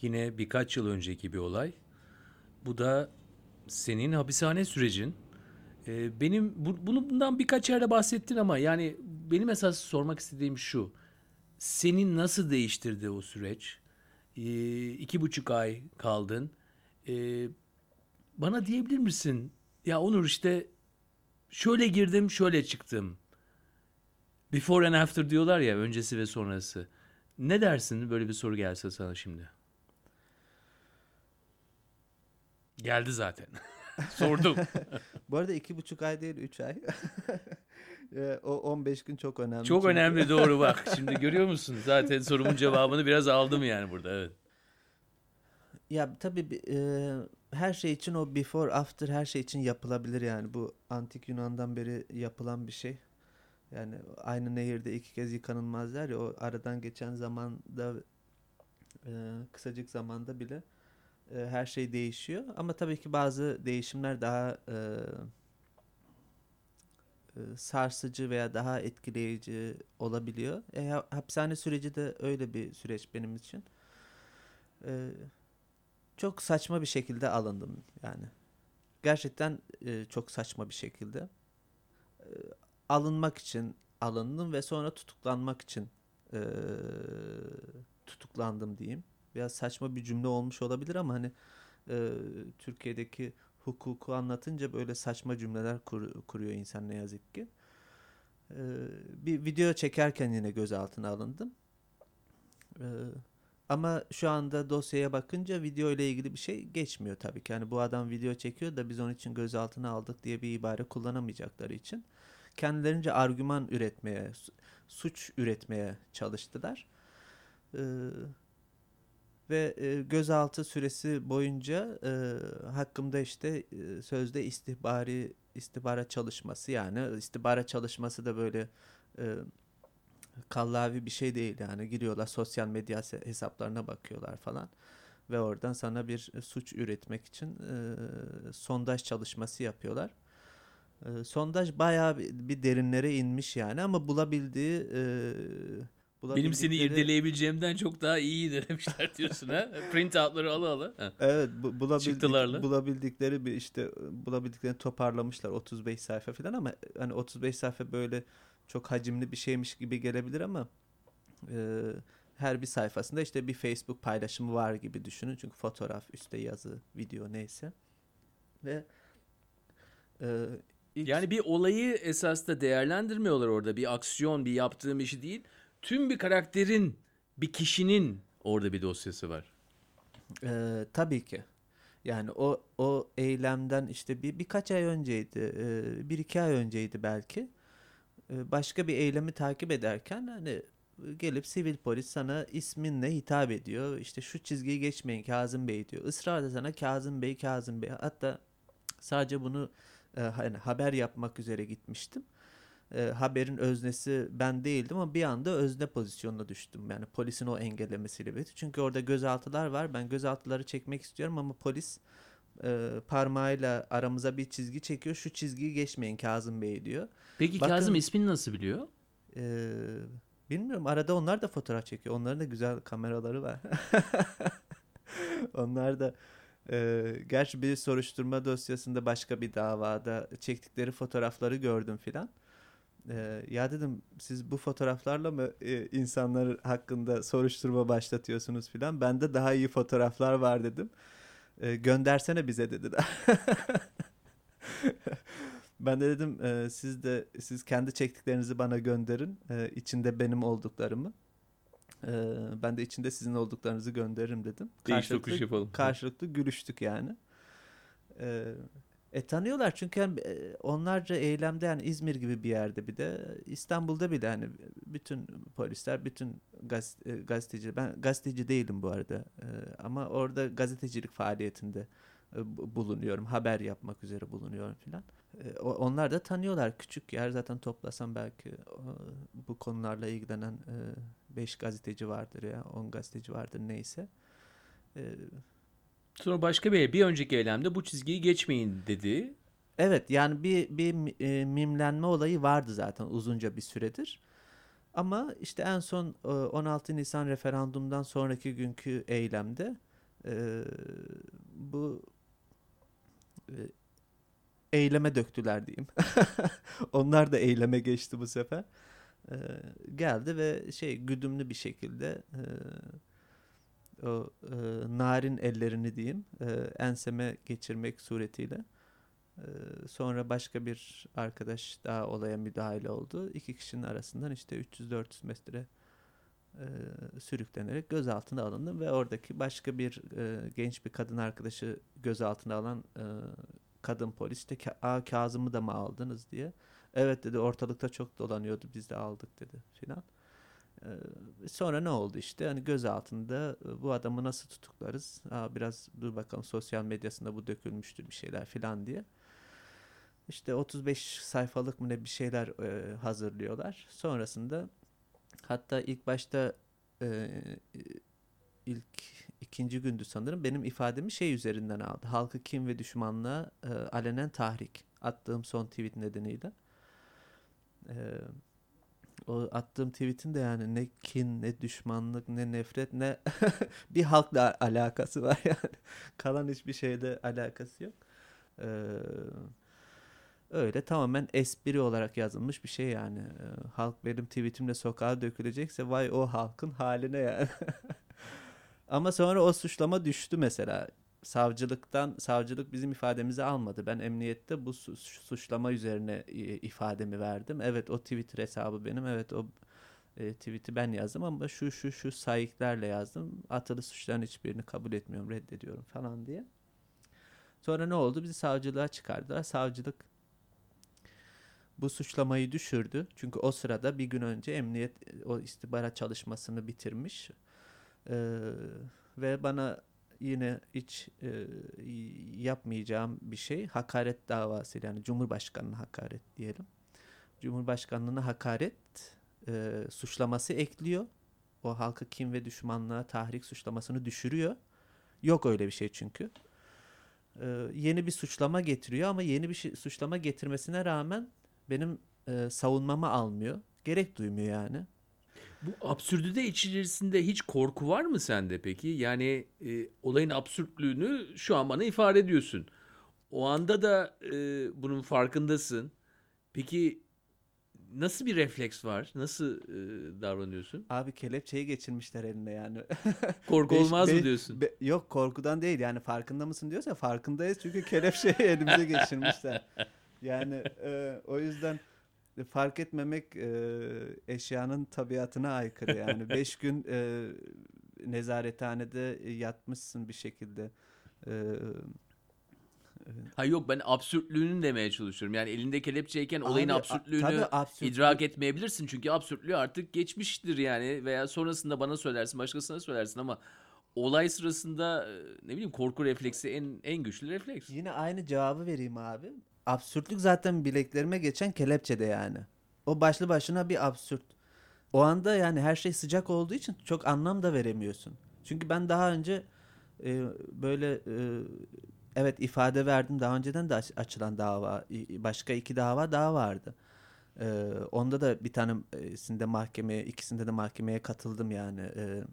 yine birkaç yıl önceki bir olay. Bu da senin hapishane sürecin. Benim bu, bunu bundan birkaç yerde bahsettin ama yani benim esas sormak istediğim şu. Seni nasıl değiştirdi o süreç? E, iki buçuk ay kaldın. E, bana diyebilir misin? Ya Onur işte şöyle girdim, şöyle çıktım. Before and after diyorlar ya, öncesi ve sonrası. Ne dersin böyle bir soru gelse sana şimdi? Geldi zaten. [laughs] Sordum. [laughs] Bu arada iki buçuk ay değil üç ay. [laughs] E, o 15 gün çok önemli. Çok çünkü. önemli doğru [laughs] bak. Şimdi görüyor musun? Zaten sorumun cevabını biraz aldım yani burada. Evet. Ya tabii bi- e, her şey için o before after her şey için yapılabilir yani bu antik Yunan'dan beri yapılan bir şey. Yani aynı nehirde iki kez yıkanılmaz der ya o aradan geçen zamanda e, kısacık zamanda bile e, her şey değişiyor. Ama tabii ki bazı değişimler daha e, sarsıcı veya daha etkileyici olabiliyor. E, ha- hapishane süreci de öyle bir süreç benim için. E, çok saçma bir şekilde alındım yani. Gerçekten e, çok saçma bir şekilde. E, alınmak için alındım ve sonra tutuklanmak için e, tutuklandım diyeyim. Biraz saçma bir cümle olmuş olabilir ama hani e, Türkiye'deki hukuku anlatınca böyle saçma cümleler kur- kuruyor insan ne yazık ki. E, bir video çekerken yine gözaltına alındım. E, ama şu anda dosyaya bakınca video ile ilgili bir şey geçmiyor tabii ki. Yani bu adam video çekiyor da biz onun için gözaltına aldık diye bir ibare kullanamayacakları için kendilerince argüman üretmeye, su- suç üretmeye çalıştılar. Ee, ve e, gözaltı süresi boyunca e, hakkımda işte e, sözde istihbari istihbara çalışması yani istihbara çalışması da böyle e, kallavi bir şey değil yani giriyorlar sosyal medya hesa- hesaplarına bakıyorlar falan ve oradan sana bir suç üretmek için e, sondaj çalışması yapıyorlar. E, sondaj bayağı bir, bir derinlere inmiş yani ama bulabildiği e, Benim seni irdeleyebileceğimden çok daha iyi denemişler diyorsun ha. [laughs] Print out'ları ala ala. Ha. Evet bu, bulabildik, Çıktılarla. bulabildikleri bir işte bulabildiklerini toparlamışlar 35 sayfa falan ama hani 35 sayfa böyle çok hacimli bir şeymiş gibi gelebilir ama e, her bir sayfasında işte bir Facebook paylaşımı var gibi düşünün çünkü fotoğraf üstte yazı video neyse ve e, ilk- Yani bir olayı esas da değerlendirmiyorlar orada. Bir aksiyon, bir yaptığım işi değil. Tüm bir karakterin, bir kişinin orada bir dosyası var. Ee, tabii ki. Yani o o eylemden işte bir birkaç ay önceydi, e, bir iki ay önceydi belki. E, başka bir eylemi takip ederken hani gelip sivil polis sana isminle hitap ediyor. İşte şu çizgiyi geçmeyin Kazım Bey diyor. Israrla sana Kazım Bey, Kazım Bey. Hatta sadece bunu e, hani haber yapmak üzere gitmiştim. E, haberin öznesi ben değildim ama bir anda özne pozisyonuna düştüm. Yani polisin o engellemesiyle birlikte. Çünkü orada gözaltılar var. Ben gözaltıları çekmek istiyorum ama polis e, parmağıyla aramıza bir çizgi çekiyor. Şu çizgiyi geçmeyin Kazım Bey diyor. Peki Bakın- Kazım ismini nasıl biliyor? Ee, bilmiyorum arada onlar da fotoğraf çekiyor. Onların da güzel kameraları var. [laughs] onlar da e, gerçi bir soruşturma dosyasında başka bir davada çektikleri fotoğrafları gördüm filan. Ee, ya dedim siz bu fotoğraflarla mı e, insanlar hakkında soruşturma başlatıyorsunuz filan. Bende daha iyi fotoğraflar var dedim. Ee, göndersene bize dediler. [laughs] Ben de dedim e, siz de siz kendi çektiklerinizi bana gönderin. E, içinde benim olduklarımı. E, ben de içinde sizin olduklarınızı gönderirim dedim. Değiş yapalım. karşılıklı gülüştük yani. E, e tanıyorlar çünkü hem, e, onlarca eylemde yani İzmir gibi bir yerde bir de İstanbul'da bile hani bütün polisler, bütün gaz, e, gazeteci ben gazeteci değilim bu arada E, ama orada gazetecilik faaliyetinde bu- bulunuyorum. Haber yapmak üzere bulunuyorum filan. Onlar da tanıyorlar. Küçük yer zaten toplasam belki bu konularla ilgilenen 5 gazeteci vardır ya 10 gazeteci vardır neyse. Sonra başka bir bir önceki eylemde bu çizgiyi geçmeyin dedi. Evet yani bir bir e, mimlenme olayı vardı zaten uzunca bir süredir. Ama işte en son e, 16 Nisan referandumdan sonraki günkü eylemde e, bu e, eyleme döktüler diyeyim. [laughs] Onlar da eyleme geçti bu sefer. E, geldi ve şey güdümlü bir şekilde e, o e, narin ellerini diyeyim e, enseme geçirmek suretiyle ee, Sonra başka bir arkadaş daha olaya müdahale oldu. İki kişinin arasından işte 300-400 metre e, sürüklenerek gözaltına alındı ve oradaki başka bir e, genç bir kadın arkadaşı gözaltına alan e, kadın polis de "Ka- Kazım'ı da mı aldınız diye. Evet dedi ortalıkta çok dolanıyordu biz de aldık dedi filan. Ee, sonra ne oldu işte hani gözaltında e, bu adamı nasıl tutuklarız? Aa, biraz dur bakalım sosyal medyasında bu dökülmüştür bir şeyler filan diye. İşte 35 sayfalık mı ne bir şeyler e, hazırlıyorlar. Sonrasında hatta ilk başta e, ilk ikinci gündü sanırım benim ifademi şey üzerinden aldı. Halkı kim ve düşmanlığa e, alenen tahrik. Attığım son tweet nedeniyle. E, o attığım tweetin de yani ne kin, ne düşmanlık, ne nefret, ne [laughs] bir halkla alakası var [laughs] yani. Kalan hiçbir şeyde alakası yok. Ee, öyle tamamen espri olarak yazılmış bir şey yani. Ee, halk benim tweetimle sokağa dökülecekse vay o halkın haline yani. [laughs] Ama sonra o suçlama düştü mesela. Savcılıktan savcılık bizim ifademizi almadı. Ben emniyette bu su- suçlama üzerine e, ifademi verdim. Evet o Twitter hesabı benim. Evet o e, tweet'i ben yazdım ama şu şu şu sayıklarla yazdım. Atılı suçların hiçbirini kabul etmiyorum, reddediyorum falan diye. Sonra ne oldu? Bizi savcılığa çıkardılar. Savcılık bu suçlamayı düşürdü. Çünkü o sırada bir gün önce emniyet e, o istihbarat çalışmasını bitirmiş. Ee, ve bana yine hiç e, yapmayacağım bir şey hakaret davası yani Cumhurbaşkanı'na hakaret diyelim. Cumhurbaşkanlığına hakaret e, suçlaması ekliyor. O halkı kim ve düşmanlığa tahrik suçlamasını düşürüyor. Yok öyle bir şey çünkü. Ee, yeni bir suçlama getiriyor ama yeni bir şey, suçlama getirmesine rağmen benim e, savunmamı almıyor. Gerek duymuyor yani. Bu absürdite içerisinde hiç korku var mı sende peki? Yani e, olayın absürtlüğünü şu an bana ifade ediyorsun. O anda da e, bunun farkındasın. Peki nasıl bir refleks var? Nasıl e, davranıyorsun? Abi kelepçeyi geçirmişler eline yani. [laughs] Korku Beş- olmaz mı diyorsun? be- yok korkudan değil yani farkında mısın diyorsa farkındayız çünkü kelepçeyi [laughs] elimize geçirmişler. Yani e, o yüzden fark etmemek e, eşyanın tabiatına aykırı yani. [laughs] Beş gün e, nezarethanede yatmışsın bir şekilde. E, Ha yok ben absürtlüğünü demeye çalışıyorum. Yani elinde kelepçeyken olayın Abi, a- absürtlüğünü absürtlük- idrak etmeyebilirsin. Çünkü absürtlüğü artık geçmiştir yani veya sonrasında bana söylersin, başkasına söylersin ama olay sırasında e, ne bileyim korku refleksi en en güçlü refleks. Yine aynı cevabı vereyim abi. Absürtlük zaten bileklerime geçen kelepçede yani. O başlı başına bir absürt. O anda yani her şey sıcak olduğu için çok anlam da veremiyorsun. Çünkü ben daha önce e, böyle e, evet ifade verdim. Daha önceden de aç- açılan dava, başka iki dava daha vardı. E, onda da bir tanesinde mahkemeye, ikisinde de mahkemeye katıldım yani. E,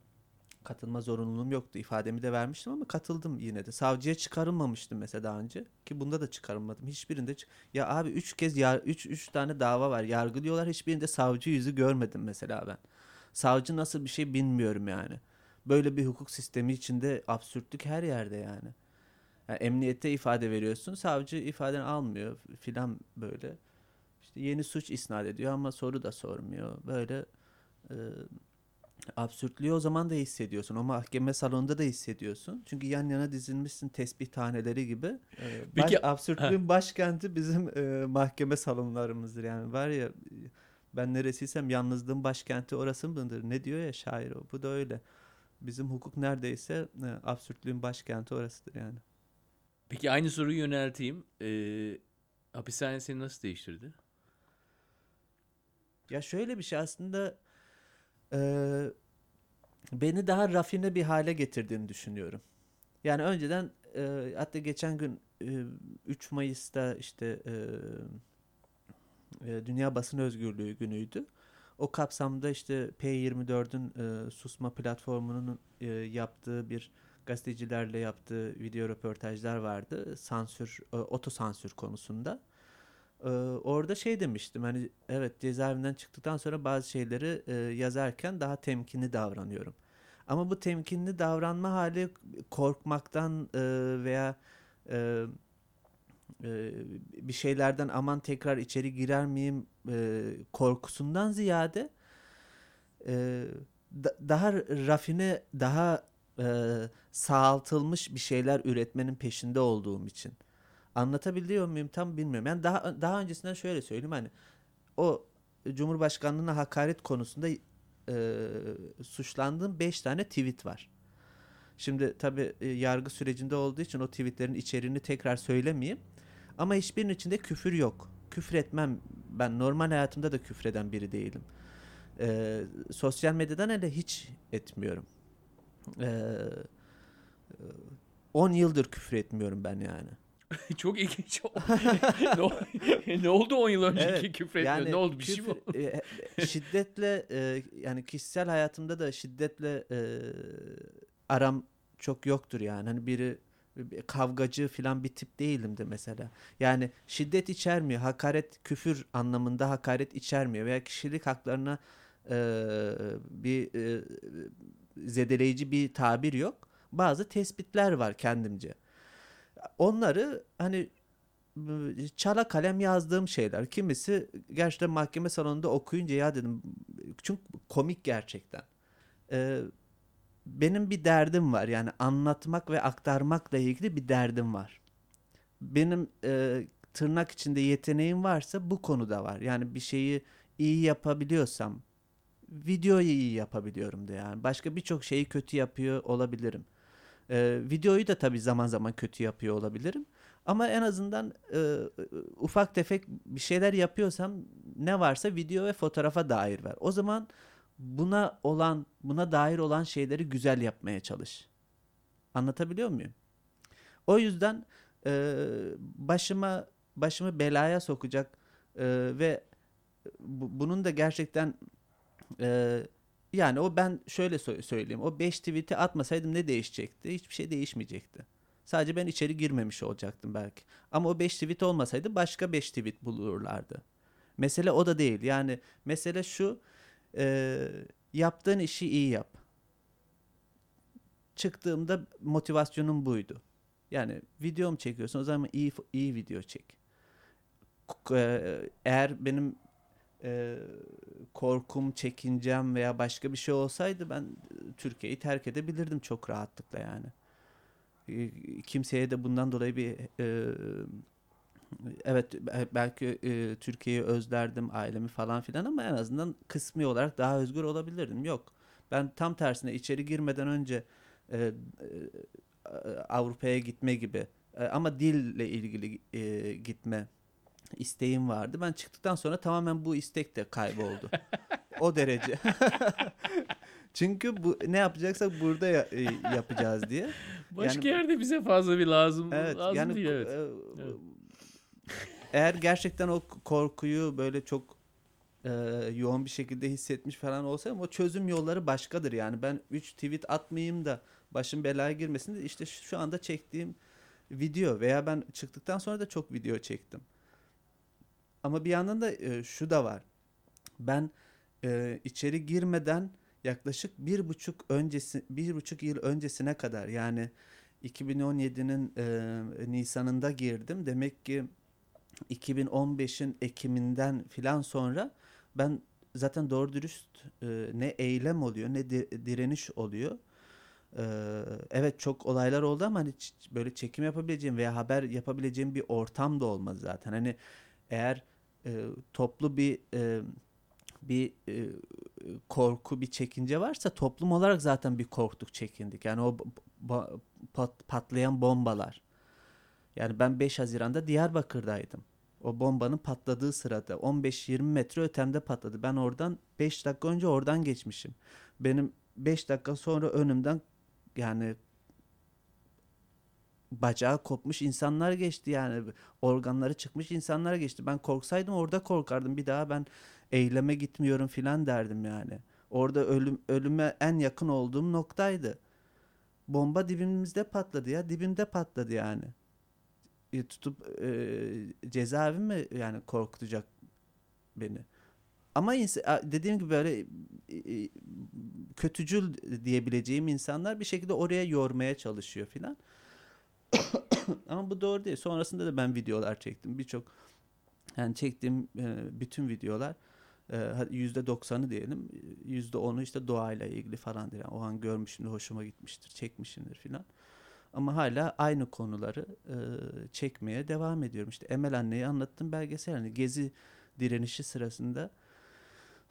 katılma zorunluluğum yoktu. İfademi de vermiştim ama katıldım yine de. Savcıya çıkarılmamıştım mesela daha önce ki bunda da çıkarılmadım. Hiçbirinde ya abi üç kez yar üç, üç tane dava var. Yargılıyorlar. Hiçbirinde savcı yüzü görmedim mesela ben. Savcı nasıl bir şey bilmiyorum yani. Böyle bir hukuk sistemi içinde absürtlük her yerde yani. Yani emniyette ifade veriyorsun. Savcı ifadeni almıyor filan böyle. İşte yeni suç isnat ediyor ama soru da sormuyor. Böyle e, absürtlüğü o zaman da hissediyorsun. O mahkeme salonunda da hissediyorsun. Çünkü yan yana dizilmişsin tesbih taneleri gibi. Ee, baş- Peki- absürtlüğün başkenti bizim e, mahkeme salonlarımızdır. Yani var ya ben neresiysem yalnızlığın başkenti orası mıdır? Ne diyor ya şair o. Bu da öyle. Bizim hukuk neredeyse e, absürtlüğün başkenti orasıdır yani. Peki aynı soruyu yönelteyim. Ee, hapishane seni nasıl değiştirdi? Ya şöyle bir şey aslında eee, beni daha rafine bir hale getirdiğini düşünüyorum. Yani önceden eee, hatta geçen gün eee, 3 Mayıs'ta işte eee, eee, Dünya Basın Özgürlüğü günüydü. O kapsamda işte P24'ün eee, susma platformunun eee, yaptığı bir gazetecilerle yaptığı video röportajlar vardı. Sansür, e, otosansür konusunda. Ee, orada şey demiştim hani evet cezaevinden çıktıktan sonra bazı şeyleri e, yazarken daha temkinli davranıyorum. Ama bu temkinli davranma hali korkmaktan e, veya e, e, bir şeylerden aman tekrar içeri girer miyim e, korkusundan ziyade e, da- daha rafine, daha e, sağaltılmış bir şeyler üretmenin peşinde olduğum için. Anlatabiliyor muyum tam bilmiyorum. Yani daha daha öncesinden şöyle söyleyeyim hani o Cumhurbaşkanlığına hakaret konusunda e, suçlandığım 5 tane tweet var. Şimdi tabii e, yargı sürecinde olduğu için o tweetlerin içeriğini tekrar söylemeyeyim. Ama hiçbirinin içinde küfür yok. Küfür etmem. Ben normal hayatımda da küfreden biri değilim. E, sosyal medyadan hele hiç etmiyorum. E, e, 10 yıldır küfür etmiyorum ben yani. [laughs] Çok ilginç. [laughs] ne, ne oldu 10 yıl önceki Evet, küfür etmiyor? ne oldu bir şey mi küfür- e, e, şiddetle e, yani kişisel hayatımda da şiddetle e, aram çok yoktur yani. Hani biri bir kavgacı falan bir tip değilimdi mesela. Yani şiddet içermiyor. Hakaret, küfür anlamında hakaret içermiyor veya kişilik haklarına e, bir e, zedeleyici bir tabir yok. Bazı tespitler var kendimce. Onları hani çala kalem yazdığım şeyler. Kimisi gerçekten mahkeme salonunda okuyunca ya dedim çünkü komik gerçekten. Ee, benim bir derdim var yani anlatmak ve aktarmakla ilgili bir derdim var. Benim e, tırnak içinde yeteneğim varsa bu konuda var. Yani bir şeyi iyi yapabiliyorsam videoyu iyi yapabiliyorum da yani. Başka birçok şeyi kötü yapıyor olabilirim. Ee, videoyu da tabii zaman zaman kötü yapıyor olabilirim. Ama en azından e, ufak tefek bir şeyler yapıyorsam ne varsa video ve fotoğrafa dair var. O zaman buna olan, buna dair olan şeyleri güzel yapmaya çalış. Anlatabiliyor muyum? O yüzden e, başıma başımı belaya sokacak e, ve bu- bunun da gerçekten e, yani o ben şöyle sö- söyleyeyim. O 5 tweet'i atmasaydım ne değişecekti? Hiçbir şey değişmeyecekti. Sadece ben içeri girmemiş olacaktım belki. Ama o 5 tweet olmasaydı başka 5 tweet bulurlardı. Mesele o da değil. Yani mesele şu e, yaptığın işi iyi yap. Çıktığımda motivasyonum buydu. Yani video mu çekiyorsun o zaman iyi iyi video çek. Eğer benim e, korkum, çekincem veya başka bir şey olsaydı ben e, Türkiye'yi terk edebilirdim çok rahatlıkla yani. E, Kimseye de bundan dolayı bir e, evet be- belki e, Türkiye'yi özlerdim, ailemi falan filan ama en azından kısmi olarak daha özgür olabilirdim. Yok. Ben tam tersine içeri girmeden önce e, e, Avrupa'ya gitme gibi e, ama dille ilgili e, gitme isteğim vardı. Ben çıktıktan sonra tamamen bu istek de kayboldu. o derece. [laughs] Çünkü bu ne yapacaksak burada ya- e, yapacağız diye. Başka Yani- yerde bize fazla bir lazım, Evet lazım yani değil. Evet. e, Evet. eğer gerçekten o korkuyu böyle çok e, yoğun bir şekilde hissetmiş falan olsam o çözüm yolları başkadır yani ben 3 tweet atmayayım da başım belaya girmesin de işte şu anda çektiğim video veya ben çıktıktan sonra da çok video çektim. Ama bir yandan da e, şu da var. Ben e, içeri girmeden yaklaşık bir buçuk öncesi bir buçuk yıl öncesine kadar yani 2017'nin e, Nisan'ında girdim. Demek ki 2015'in Ekim'inden filan sonra ben zaten doğru dürüst e, ne eylem oluyor ne di- direniş oluyor. E, evet çok olaylar oldu ama hani böyle çekim yapabileceğim veya haber yapabileceğim bir ortam da olmadı zaten. Hani eğer e, toplu bir e, bir e, korku, bir çekince varsa toplum olarak zaten bir korktuk, çekindik. Yani o pat- patlayan bombalar. Yani ben 5 Haziran'da Diyarbakır'daydım. O bombanın patladığı sırada 15-20 metre ötemde patladı. Ben oradan 5 dakika önce oradan geçmişim. Benim 5 dakika sonra önümden yani bacağı kopmuş insanlar geçti yani organları çıkmış insanlar geçti. Ben korksaydım orada korkardım. Bir daha ben eyleme gitmiyorum filan derdim yani. Orada ölüm ölüme en yakın olduğum noktaydı. Bomba dibimizde patladı ya. Dibimde patladı yani. E, tutup e, cezaevi mi yani korkutacak beni? Ama dediğim gibi böyle kötücül diyebileceğim insanlar bir şekilde oraya yormaya çalışıyor filan. [coughs] Ama bu doğru değil. Sonrasında da ben videolar çektim. Birçok yani çektiğim e, bütün videolar e, yüzde doksanı diyelim yüzde onu işte doğayla ilgili falandır. Yani o an görmüşümdür, hoşuma gitmiştir, çekmişimdir filan. Ama hala aynı konuları e, çekmeye devam ediyorum. İşte Emel Anne'yi anlattım belgesel. Hani Gezi direnişi sırasında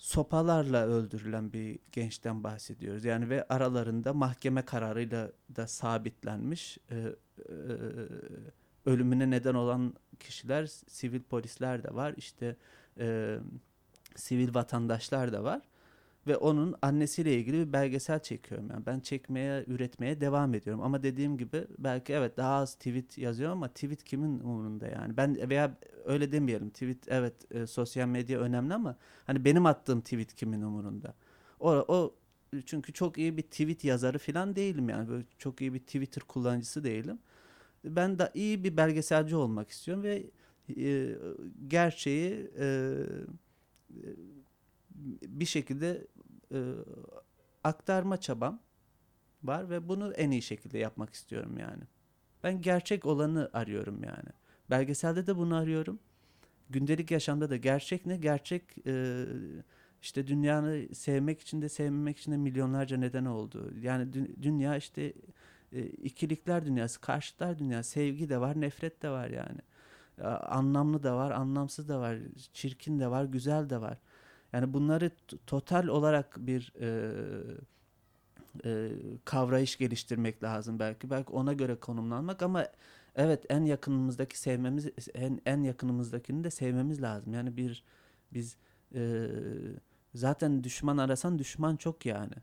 sopalarla öldürülen bir gençten bahsediyoruz. Yani ve aralarında mahkeme kararıyla da sabitlenmiş e, e, ölümüne neden olan kişiler sivil polisler de var. İşte e, sivil vatandaşlar da var. Ve onun annesiyle ilgili bir belgesel çekiyorum. Yani ben çekmeye, üretmeye devam ediyorum. Ama dediğim gibi belki evet daha az tweet yazıyorum ama tweet kimin umurunda yani? Ben veya öyle demeyelim. Tweet evet e, sosyal medya önemli ama hani benim attığım tweet kimin umurunda? O, o çünkü çok iyi bir tweet yazarı falan değilim yani. Böyle çok iyi bir Twitter kullanıcısı değilim. Ben de iyi bir belgeselci olmak istiyorum ve e, gerçeği e, bir şekilde e, aktarma çabam var ve bunu en iyi şekilde yapmak istiyorum yani. Ben gerçek olanı arıyorum yani. Belgeselde de bunu arıyorum. Gündelik yaşamda da gerçek ne? Gerçek e, işte dünyanı sevmek için de sevmemek için de milyonlarca neden oldu. Yani dü- dünya işte e, ikilikler dünyası, karşıtlar dünyası, sevgi de var, nefret de var yani. e, anlamlı da var, anlamsız da var, çirkin de var, güzel de var. Yani bunları total olarak bir e, e, kavrayış geliştirmek lazım belki. Belki ona göre konumlanmak ama evet en yakınımızdaki sevmemiz en en yakınımızdakini de sevmemiz lazım. Yani bir biz e, zaten düşman arasan düşman çok yani.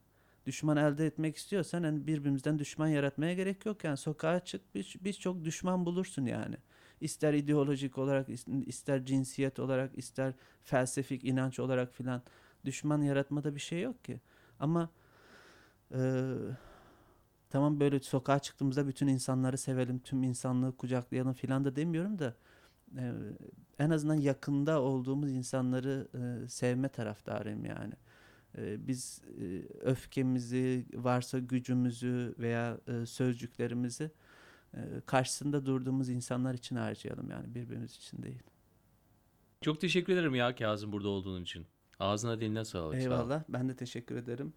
Düşman elde etmek istiyorsan yani birbirimizden düşman yaratmaya gerek yok yani sokağa çık bir- birçok düşman bulursun yani. İster ideolojik olarak is- ister cinsiyet olarak ister felsefik inanç olarak filan düşman yaratmada bir şey yok ki. Ama ee, tamam böyle sokağa çıktığımızda bütün insanları sevelim, tüm insanlığı kucaklayalım filan da demiyorum da e, en azından yakında olduğumuz insanları e, sevme taraftarıyım yani. E, biz e, öfkemizi, varsa gücümüzü veya e, sözcüklerimizi e, karşısında durduğumuz insanlar için harcayalım yani birbirimiz için değil. Çok teşekkür ederim ya Kazım burada olduğun için. Ağzına diline sağlık. sağ. Eyvallah. Ben de teşekkür ederim.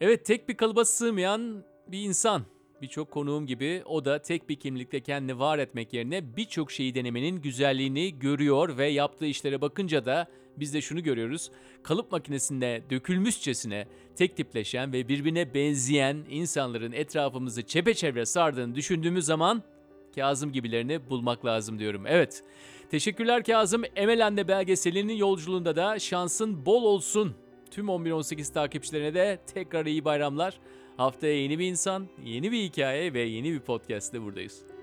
Evet tek bir kalıba sığmayan bir insan. Birçok konuğum gibi o da tek bir kimlikte kendini var etmek yerine birçok şeyi denemenin güzelliğini görüyor ve yaptığı işlere bakınca da biz de şunu görüyoruz. Kalıp makinesinde dökülmüşçesine tek tipleşen ve birbirine benzeyen insanların etrafımızı çepeçevre sardığını düşündüğümüz zaman Kazım gibilerini bulmak lazım diyorum. Evet. Teşekkürler Kazım. Emel Anne belgeselinin yolculuğunda da şansın bol olsun. Tüm 11-18 takipçilerine de tekrar iyi bayramlar. Haftaya yeni bir insan, yeni bir hikaye ve yeni bir podcast'te buradayız.